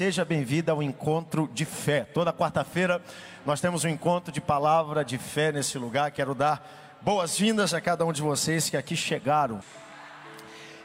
seja bem-vinda ao encontro de fé. Toda quarta-feira nós temos um encontro de palavra de fé nesse lugar. Quero dar boas-vindas a cada um de vocês que aqui chegaram.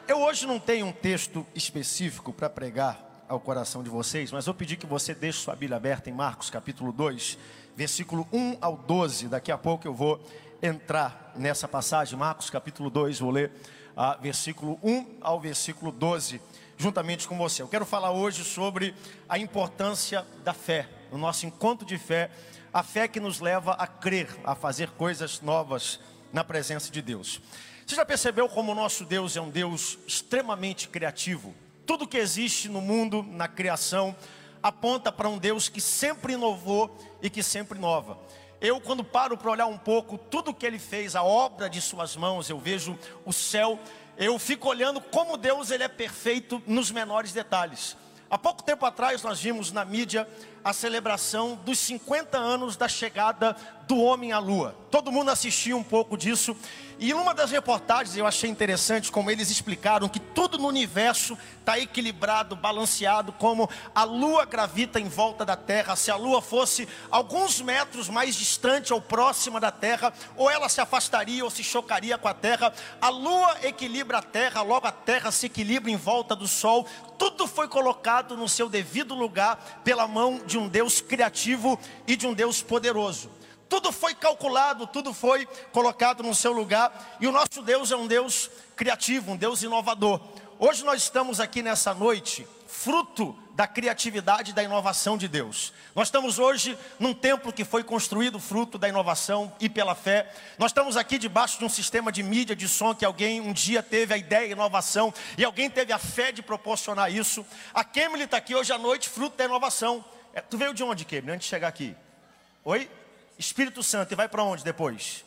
Eu hoje não tenho um texto específico para pregar ao coração de vocês, mas eu pedi que você deixe sua Bíblia aberta em Marcos capítulo 2, versículo 1 ao 12. Daqui a pouco eu vou entrar nessa passagem, Marcos capítulo 2, vou ler ah, versículo 1 ao versículo 12 juntamente com você. Eu quero falar hoje sobre a importância da fé, o nosso encontro de fé, a fé que nos leva a crer, a fazer coisas novas na presença de Deus. Você já percebeu como o nosso Deus é um Deus extremamente criativo? Tudo que existe no mundo, na criação, aponta para um Deus que sempre inovou e que sempre inova. Eu, quando paro para olhar um pouco tudo que ele fez, a obra de suas mãos, eu vejo o céu eu fico olhando como Deus ele é perfeito nos menores detalhes. Há pouco tempo atrás nós vimos na mídia a celebração dos 50 anos da chegada do homem à lua. Todo mundo assistiu um pouco disso e numa das reportagens eu achei interessante como eles explicaram que tudo no universo está equilibrado, balanceado, como a lua gravita em volta da Terra. Se a lua fosse alguns metros mais distante ou próxima da Terra, ou ela se afastaria ou se chocaria com a Terra. A lua equilibra a Terra, logo a Terra se equilibra em volta do Sol. Tudo foi colocado no seu devido lugar pela mão de um Deus criativo e de um Deus poderoso. Tudo foi calculado, tudo foi colocado no seu lugar. E o nosso Deus é um Deus criativo, um Deus inovador. Hoje nós estamos aqui nessa noite, fruto da criatividade e da inovação de Deus. Nós estamos hoje num templo que foi construído fruto da inovação e pela fé. Nós estamos aqui debaixo de um sistema de mídia, de som, que alguém um dia teve a ideia e inovação, e alguém teve a fé de proporcionar isso. A Kemily está aqui hoje à noite, fruto da inovação. É, tu veio de onde, Kemily, antes de chegar aqui? Oi? Espírito Santo, e vai para onde depois?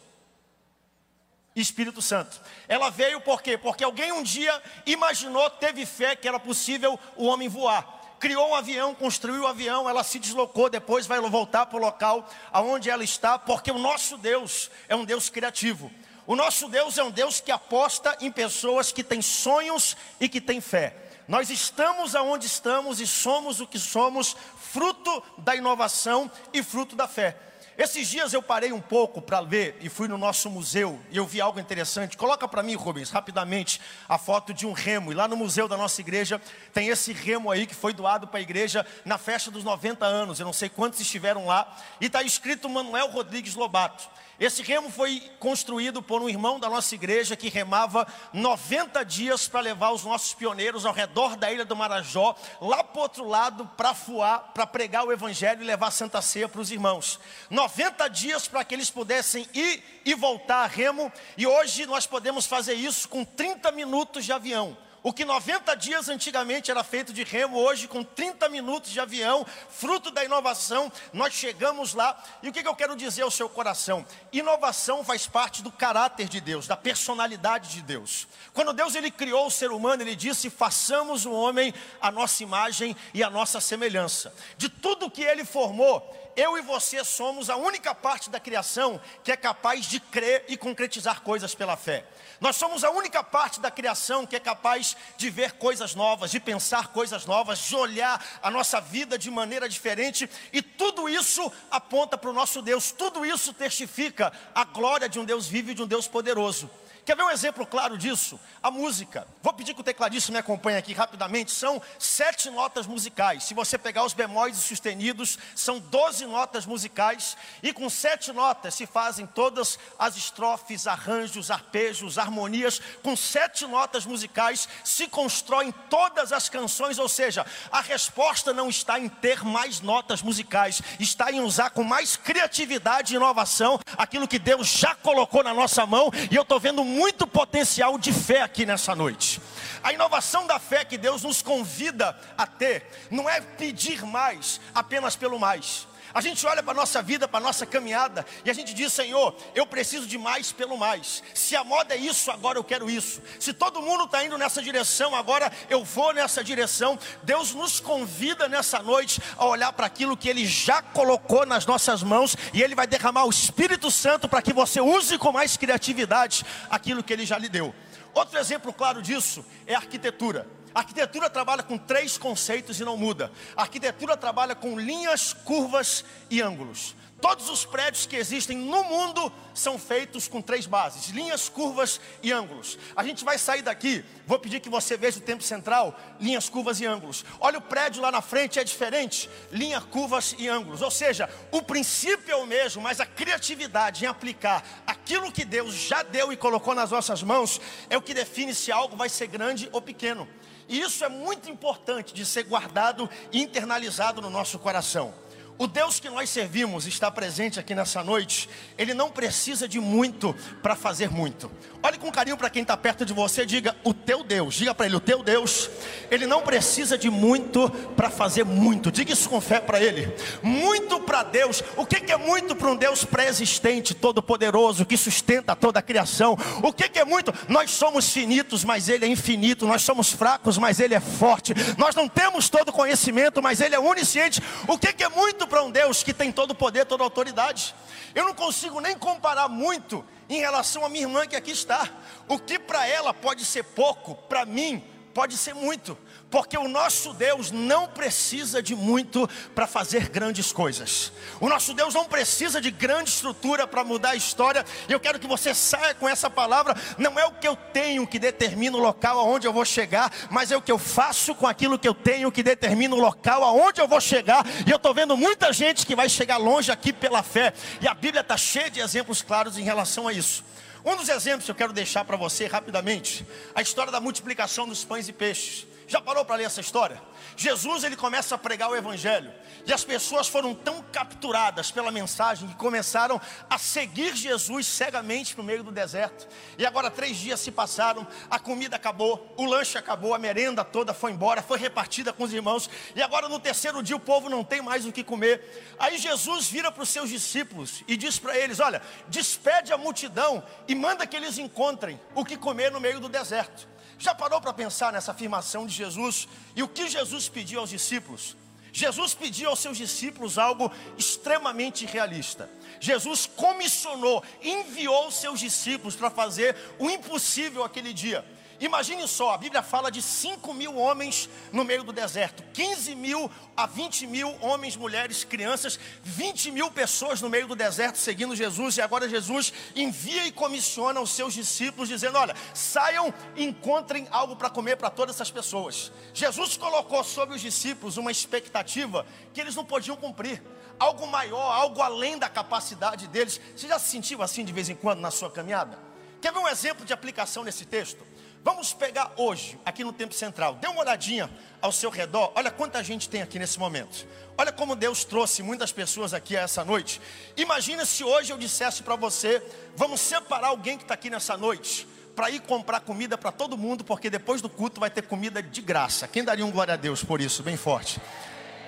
Espírito Santo. Ela veio por quê? Porque alguém um dia imaginou, teve fé que era possível o homem voar. Criou um avião, construiu o um avião, ela se deslocou, depois vai voltar para o local aonde ela está, porque o nosso Deus é um Deus criativo. O nosso Deus é um Deus que aposta em pessoas que têm sonhos e que têm fé. Nós estamos aonde estamos e somos o que somos, fruto da inovação e fruto da fé. Esses dias eu parei um pouco para ver e fui no nosso museu e eu vi algo interessante. Coloca para mim, Rubens, rapidamente a foto de um remo. E lá no museu da nossa igreja tem esse remo aí que foi doado para a igreja na festa dos 90 anos. Eu não sei quantos estiveram lá. E está escrito Manuel Rodrigues Lobato. Esse remo foi construído por um irmão da nossa igreja que remava 90 dias para levar os nossos pioneiros ao redor da ilha do Marajó, lá para outro lado, para fuar, para pregar o evangelho e levar a Santa Ceia para os irmãos. 90 dias para que eles pudessem ir e voltar a remo, e hoje nós podemos fazer isso com 30 minutos de avião. O que 90 dias antigamente era feito de remo, hoje com 30 minutos de avião, fruto da inovação, nós chegamos lá. E o que, eu quero dizer ao seu coração? Inovação faz parte do caráter de Deus, da personalidade de Deus. Quando Deus ele criou o ser humano, ele disse: "Façamos o homem a nossa imagem e a nossa semelhança". De tudo que ele formou, eu e você somos a única parte da criação que é capaz de crer e concretizar coisas pela fé. Nós somos a única parte da criação que é capaz de ver coisas novas, de pensar coisas novas, de olhar a nossa vida de maneira diferente, e tudo isso aponta para o nosso Deus, tudo isso testifica a glória de um Deus vivo e de um Deus poderoso. Quer ver um exemplo claro disso? A música. Vou pedir que o tecladista me acompanhe aqui rapidamente. São sete notas musicais. Se você pegar os bemóis e sustenidos, são doze notas musicais. E com sete notas se fazem todas as estrofes, arranjos, arpejos, harmonias. Com sete notas musicais se constroem todas as canções. Ou seja, a resposta não está em ter mais notas musicais, está em usar com mais criatividade e inovação aquilo que Deus já colocou na nossa mão. E eu estou vendo muito potencial de fé aqui nessa noite. A inovação da fé que Deus nos convida a ter, não é pedir mais apenas pelo mais. A gente olha para a nossa vida, para a nossa caminhada, e a gente diz: Senhor, eu preciso de mais pelo mais. Se a moda é isso, agora eu quero isso. Se todo mundo está indo nessa direção, agora eu vou nessa direção. Deus nos convida nessa noite a olhar para aquilo que Ele já colocou nas nossas mãos, e Ele vai derramar o Espírito Santo para que você use com mais criatividade aquilo que Ele já lhe deu. Outro exemplo claro disso é a arquitetura. A arquitetura trabalha com três conceitos e não muda. A arquitetura trabalha com linhas, curvas e ângulos. Todos os prédios que existem no mundo são feitos com três bases: linhas, curvas e ângulos. A gente vai sair daqui, vou pedir que você veja o tempo central: linhas, curvas e ângulos. Olha o prédio lá na frente, é diferente: linhas, curvas e ângulos. Ou seja, o princípio é o mesmo, mas a criatividade em aplicar aquilo que Deus já deu e colocou nas nossas mãos é o que define se algo vai ser grande ou pequeno. E isso é muito importante de ser guardado e internalizado no nosso coração. O Deus que nós servimos está presente aqui nessa noite. Ele não precisa de muito para fazer muito. Olhe com carinho para quem está perto de você. Diga: O teu Deus. Diga para ele: O teu Deus. Ele não precisa de muito para fazer muito. Diga isso com fé para ele. Muito para Deus. O que, é muito para um Deus pré-existente, todo-poderoso, que sustenta toda a criação? O que é muito? Nós somos finitos, mas Ele é infinito. Nós somos fracos, mas Ele é forte. Nós não temos todo conhecimento, mas Ele é onisciente. O que é muito? Para um Deus que tem todo o poder, toda a autoridade. Eu não consigo nem comparar muito em relação à minha irmã que aqui está. O que para ela pode ser pouco, para mim pode ser muito porque o nosso Deus não precisa de muito para fazer grandes coisas. O nosso Deus não precisa de grande estrutura para mudar a história. Eu quero que você saia com essa palavra. Não é o que eu tenho que determina o local aonde eu vou chegar, mas é o que eu faço com aquilo que eu tenho que determina o local aonde eu vou chegar. E eu estou vendo muita gente que vai chegar longe aqui pela fé. E a Bíblia está cheia de exemplos claros em relação a isso. Um dos exemplos que eu quero deixar para você rapidamente, a história da multiplicação dos pães e peixes. Já parou para ler essa história? Jesus ele começa a pregar o evangelho e as pessoas foram tão capturadas pela mensagem que começaram a seguir Jesus cegamente no meio do deserto. E agora três dias se passaram, a comida acabou, o lanche acabou, a merenda toda foi embora, foi repartida com os irmãos. E agora no terceiro dia o povo não tem mais o que comer. Aí Jesus vira para os seus discípulos e diz para eles: Olha, despede a multidão e manda que eles encontrem o que comer no meio do deserto. Já parou para pensar nessa afirmação de Jesus e o que Jesus pediu aos discípulos? Jesus pediu aos seus discípulos algo extremamente realista. Jesus comissionou, enviou seus discípulos para fazer o impossível aquele dia. Imagine só, a Bíblia fala de 5 mil homens no meio do deserto, 15 mil a 20 mil homens, mulheres, crianças, 20 mil pessoas no meio do deserto seguindo Jesus, e agora Jesus envia e comissiona os seus discípulos, dizendo: Olha, saiam e encontrem algo para comer para todas essas pessoas. Jesus colocou sobre os discípulos uma expectativa que eles não podiam cumprir algo maior, algo além da capacidade deles. Você já se sentiu assim de vez em quando na sua caminhada? Quer ver um exemplo de aplicação nesse texto? Vamos pegar hoje, aqui no Tempo Central. Dê uma olhadinha ao seu redor. Olha quanta gente tem aqui nesse momento. Olha como Deus trouxe muitas pessoas aqui essa noite. Imagina se hoje eu dissesse para você: vamos separar alguém que está aqui nessa noite para ir comprar comida para todo mundo, porque depois do culto vai ter comida de graça. Quem daria um glória a Deus por isso, bem forte?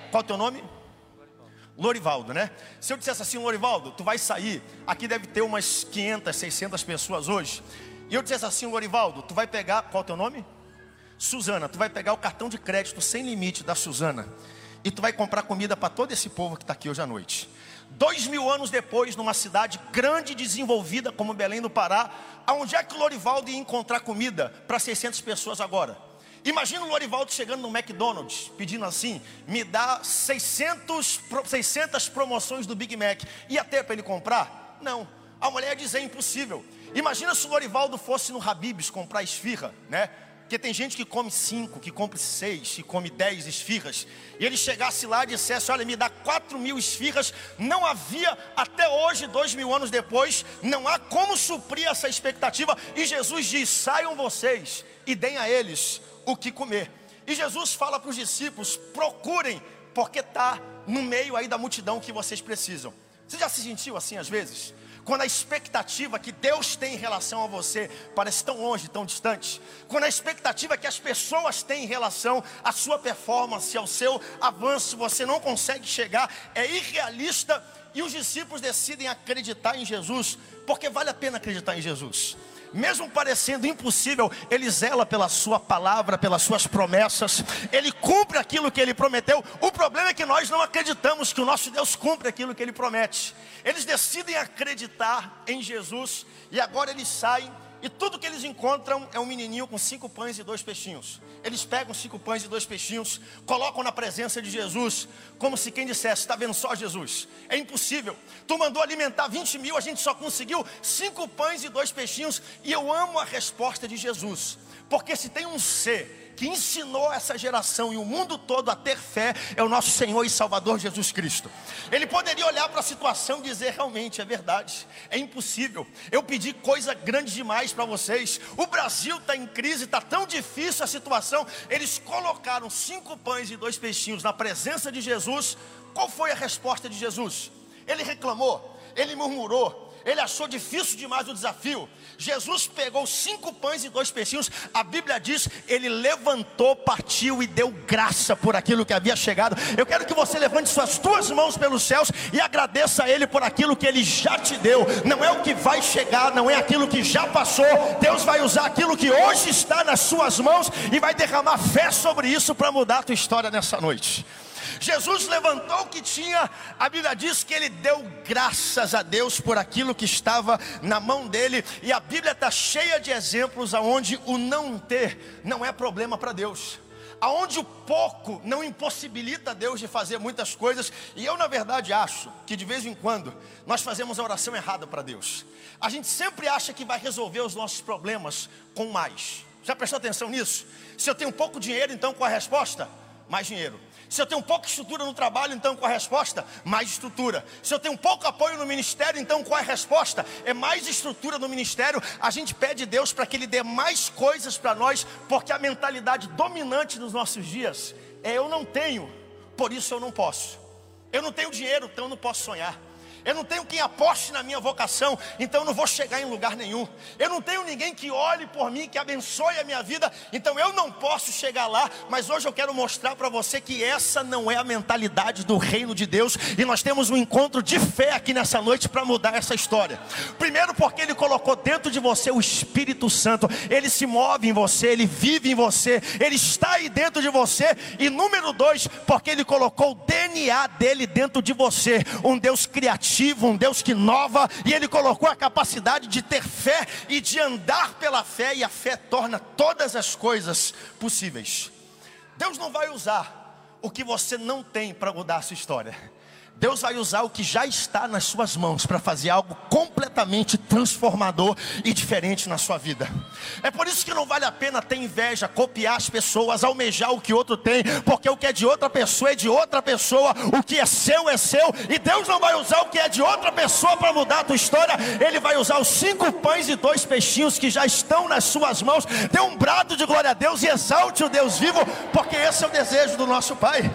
Qual o teu nome? Lorivaldo, né? Se eu dissesse assim, Lorivaldo, tu vai sair, aqui deve ter umas 500, 600 pessoas hoje. E eu dissesse assim, Lorivaldo, tu vai pegar, qual é o teu nome? Suzana, tu vai pegar o cartão de crédito sem limite da Suzana. E tu vai comprar comida para todo esse povo que está aqui hoje à noite. Dois mil anos depois, numa cidade grande e desenvolvida como Belém do Pará, aonde é que o Lorivaldo ia encontrar comida para 600 pessoas agora? Imagina o Lorivaldo chegando no McDonald's, pedindo assim, me dá 600, 600 promoções do Big Mac. Ia ter para ele comprar? Não. A mulher ia dizer, impossível. Imagina se o Lorivaldo fosse no Habib's comprar esfirra, né? Porque tem gente que come cinco, que come seis, que come dez esfirras. E ele chegasse lá e dissesse: Olha, me dá quatro mil esfirras. Não havia, até hoje, dois mil anos depois, não há como suprir essa expectativa. E Jesus diz: Saiam vocês e deem a eles o que comer. E Jesus fala para os discípulos: Procurem, porque está no meio aí da multidão que vocês precisam. Você já se sentiu assim às vezes? quando a expectativa que Deus tem em relação a você parece tão longe, tão distante, quando a expectativa que as pessoas têm em relação à sua performance, ao seu avanço, você não consegue chegar, é irrealista e os discípulos decidem acreditar em Jesus, porque vale a pena acreditar em Jesus mesmo parecendo impossível, ele zela pela sua palavra, pelas suas promessas, ele cumpre aquilo que ele prometeu. O problema é que nós não acreditamos que o nosso Deus cumpre aquilo que ele promete. Eles decidem acreditar em Jesus e agora eles saem E tudo que eles encontram é um menininho com cinco pães e dois peixinhos. Eles pegam cinco pães e dois peixinhos, colocam na presença de Jesus, como se quem dissesse: Está vendo só Jesus? É impossível. Tu mandou alimentar 20 mil, a gente só conseguiu cinco pães e dois peixinhos. E eu amo a resposta de Jesus, porque se tem um ser que ensinou essa geração e o mundo todo a ter fé é o nosso Senhor e Salvador Jesus Cristo. Ele poderia olhar para a situação e dizer: realmente é verdade, é impossível. Eu pedi coisa grande demais para vocês. O Brasil está em crise, está tão difícil a situação. Eles colocaram cinco pães e dois peixinhos na presença de Jesus. Qual foi a resposta de Jesus? Ele reclamou, ele murmurou, ele achou difícil demais o desafio. Jesus pegou cinco pães e dois peixinhos. A Bíblia diz: ele levantou, partiu e deu graça por aquilo que havia chegado. Eu quero que você levante suas duas mãos pelos céus e agradeça a Ele por aquilo que Ele já te deu. Não é o que vai chegar, não é aquilo que já passou. Deus vai usar aquilo que hoje está nas suas mãos e vai derramar fé sobre isso para mudar a tua história nessa noite. Jesus levantou o que tinha, a Bíblia diz que ele deu graças a Deus por aquilo que estava na mão dele, e a Bíblia está cheia de exemplos aonde o não ter não é problema para Deus aonde o pouco não impossibilita Deus de fazer muitas coisas, e eu na verdade acho que de vez em quando nós fazemos a oração errada para Deus. A gente sempre acha que vai resolver os nossos problemas com mais. Já prestou atenção nisso? Se eu tenho pouco dinheiro, então qual a resposta? Mais dinheiro. Se eu tenho pouca estrutura no trabalho, então qual é a resposta? Mais estrutura. Se eu tenho pouco apoio no ministério, então qual é a resposta? É mais estrutura no ministério. A gente pede a Deus para que Ele dê mais coisas para nós, porque a mentalidade dominante dos nossos dias é eu não tenho, por isso eu não posso. Eu não tenho dinheiro, então eu não posso sonhar. Eu não tenho quem aposte na minha vocação, então eu não vou chegar em lugar nenhum. Eu não tenho ninguém que olhe por mim, que abençoe a minha vida, então eu não posso chegar lá. Mas hoje eu quero mostrar para você que essa não é a mentalidade do reino de Deus, e nós temos um encontro de fé aqui nessa noite para mudar essa história. Primeiro, porque Ele colocou dentro de você o Espírito Santo, Ele se move em você, Ele vive em você, Ele está aí dentro de você. E número dois, porque Ele colocou o DNA dele dentro de você, um Deus criativo criativo, um Deus que inova, e Ele colocou a capacidade de ter fé e de andar pela fé, e a fé torna todas as coisas possíveis. Deus não vai usar o que você não tem para mudar a sua história. Deus vai usar o que já está nas suas mãos para fazer algo completamente transformador e diferente na sua vida. É por isso que não vale a pena ter inveja, copiar as pessoas, almejar o que outro tem, porque o que é de outra pessoa é de outra pessoa, o que é seu é seu, e Deus não vai usar o que é de outra pessoa para mudar a tua história, Ele vai usar os cinco pães e dois peixinhos que já estão nas suas mãos. Dê um brado de glória a Deus e exalte o Deus vivo, porque esse é o desejo do nosso Pai.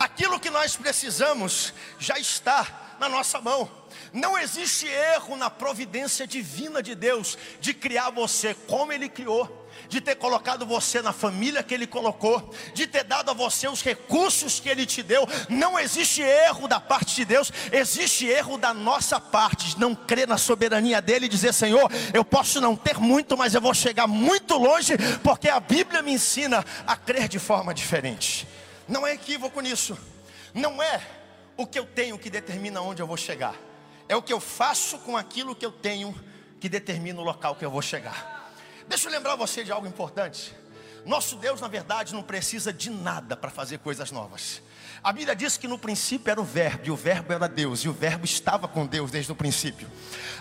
Aquilo que nós precisamos já está na nossa mão. Não existe erro na providência divina de Deus de criar você como Ele criou, de ter colocado você na família que Ele colocou, de ter dado a você os recursos que Ele te deu. Não existe erro da parte de Deus, existe erro da nossa parte, não crer na soberania dEle e dizer: Senhor, eu posso não ter muito, mas eu vou chegar muito longe, porque a Bíblia me ensina a crer de forma diferente. Não é equívoco nisso. Não é o que eu tenho que determina onde eu vou chegar. É o que eu faço com aquilo que eu tenho que determina o local que eu vou chegar. Deixa eu lembrar você de algo importante. Nosso Deus, na verdade, não precisa de nada para fazer coisas novas. A Bíblia diz que no princípio era o Verbo, e o Verbo era Deus, e o Verbo estava com Deus desde o princípio.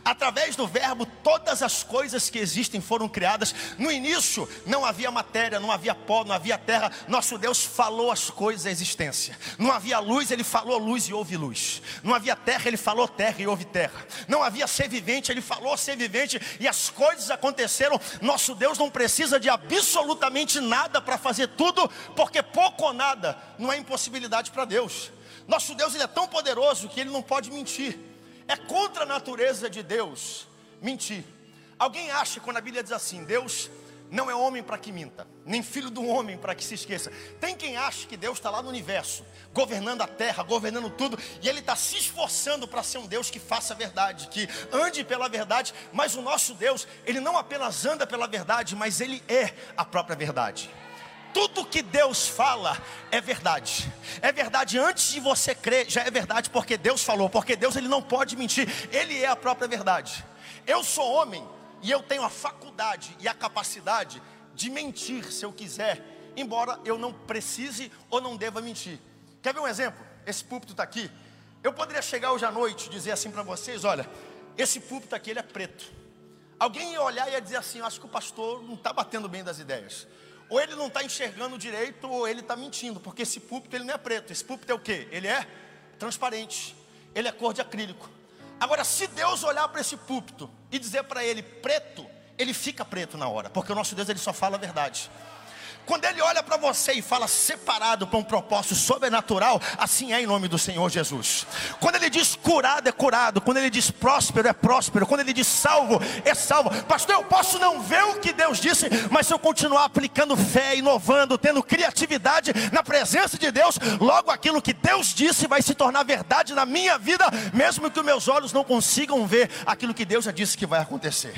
Através do Verbo, todas as coisas que existem foram criadas. No início, não havia matéria, não havia pó, não havia terra. Nosso Deus falou as coisas à existência. Não havia luz, Ele falou luz e houve luz. Não havia terra, Ele falou terra e houve terra. Não havia ser vivente, Ele falou ser vivente e as coisas aconteceram. Nosso Deus não precisa de absolutamente nada para fazer tudo, porque pouco ou nada não é impossibilidade para Deus. Nosso Deus ele é tão poderoso que ele não pode mentir. É contra a natureza de Deus mentir. Alguém acha quando a Bíblia diz assim: Deus não é homem para que minta, nem filho do homem para que se esqueça. Tem quem acha que Deus está lá no universo, governando a terra, governando tudo, e Ele está se esforçando para ser um Deus que faça a verdade, que ande pela verdade. Mas o nosso Deus, Ele não apenas anda pela verdade, mas Ele é a própria verdade tudo que Deus fala é verdade. É verdade antes de você crer, já é verdade porque Deus falou, porque Deus ele não pode mentir, ele é a própria verdade. Eu sou homem e eu tenho a faculdade e a capacidade de mentir se eu quiser, embora eu não precise ou não deva mentir. Quer ver um exemplo? Esse púlpito está aqui. Eu poderia chegar hoje à noite e dizer assim para vocês: olha, esse púlpito aqui ele é preto. Alguém ia olhar e ia dizer assim: acho que o pastor não está batendo bem das ideias. Ou ele não está enxergando direito, ou ele está mentindo, porque esse púlpito ele não é preto. Esse púlpito é o que? Ele é transparente, ele é cor de acrílico. Agora, se Deus olhar para esse púlpito e dizer para ele preto, ele fica preto na hora, porque o nosso Deus ele só fala a verdade. Quando ele olha para você e fala separado para um propósito sobrenatural, assim é em nome do Senhor Jesus. Quando ele diz curado é curado, quando ele diz próspero é próspero, quando ele diz salvo é salvo. Pastor, eu posso não ver o que Deus disse, mas se eu continuar aplicando fé, inovando, tendo criatividade na presença de Deus, logo aquilo que Deus disse vai se tornar verdade na minha vida, mesmo que meus olhos não consigam ver aquilo que Deus já disse que vai acontecer.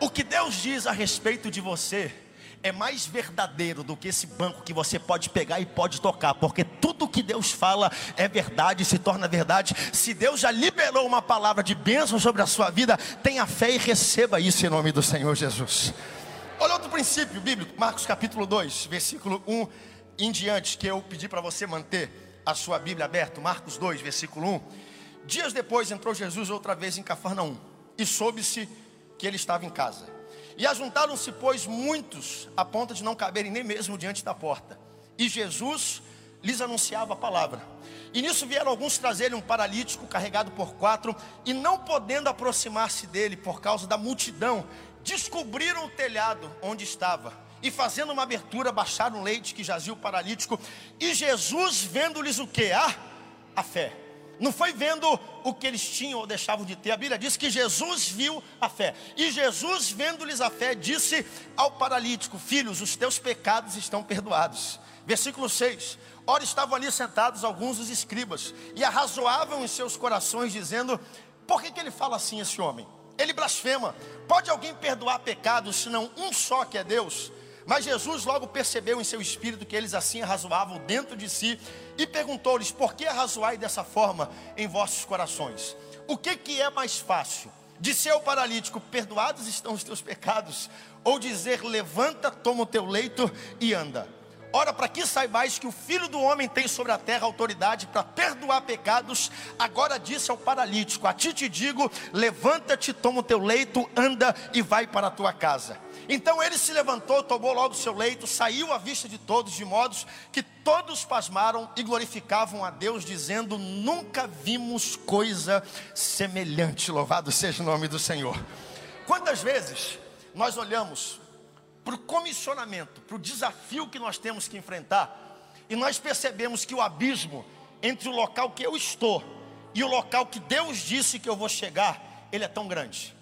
O que Deus diz a respeito de você é mais verdadeiro do que esse banco que você pode pegar e pode tocar, porque tudo que Deus fala é verdade, se torna verdade. Se Deus já liberou uma palavra de bênção sobre a sua vida, tenha fé e receba isso em nome do Senhor Jesus. Olha outro princípio bíblico, Marcos capítulo 2, versículo 1 em diante, que eu pedi para você manter a sua Bíblia aberta, Marcos 2, versículo 1. Dias depois entrou Jesus outra vez em Cafarnaum, e soube-se que ele estava em casa. E ajuntaram-se, pois, muitos, a ponto de não caberem nem mesmo diante da porta. E Jesus lhes anunciava a palavra. E nisso vieram alguns trazerem um paralítico carregado por quatro, e não podendo aproximar-se dele por causa da multidão, descobriram o telhado onde estava. E fazendo uma abertura, baixaram o leite que jazia o paralítico. E Jesus, vendo-lhes o que? Ah, a fé não foi vendo o que eles tinham ou deixavam de ter. A Bíblia diz que Jesus viu a fé. E Jesus, vendo-lhes a fé, disse ao paralítico: Filhos, os teus pecados estão perdoados. Versículo 6. Ora, estavam ali sentados alguns dos escribas e arrazoavam em seus corações, dizendo: Por que, que ele fala assim, esse homem? Ele blasfema. Pode alguém perdoar pecados, senão um só que é Deus? Mas Jesus logo percebeu em seu espírito que eles assim arrazoavam dentro de si e perguntou-lhes: Por que arrazoai dessa forma em vossos corações? O que, que é mais fácil? Dizer ao paralítico: Perdoados estão os teus pecados, ou dizer: Levanta, toma o teu leito e anda. Ora, para que saibais que o Filho do Homem tem sobre a terra autoridade para perdoar pecados, agora disse ao paralítico: A ti te digo: levanta-te, toma o teu leito, anda e vai para a tua casa. Então ele se levantou, tomou logo seu leito, saiu à vista de todos, de modos que todos pasmaram e glorificavam a Deus, dizendo: Nunca vimos coisa semelhante. Louvado seja o nome do Senhor. Quantas vezes nós olhamos para o comissionamento, para o desafio que nós temos que enfrentar, e nós percebemos que o abismo entre o local que eu estou e o local que Deus disse que eu vou chegar, ele é tão grande.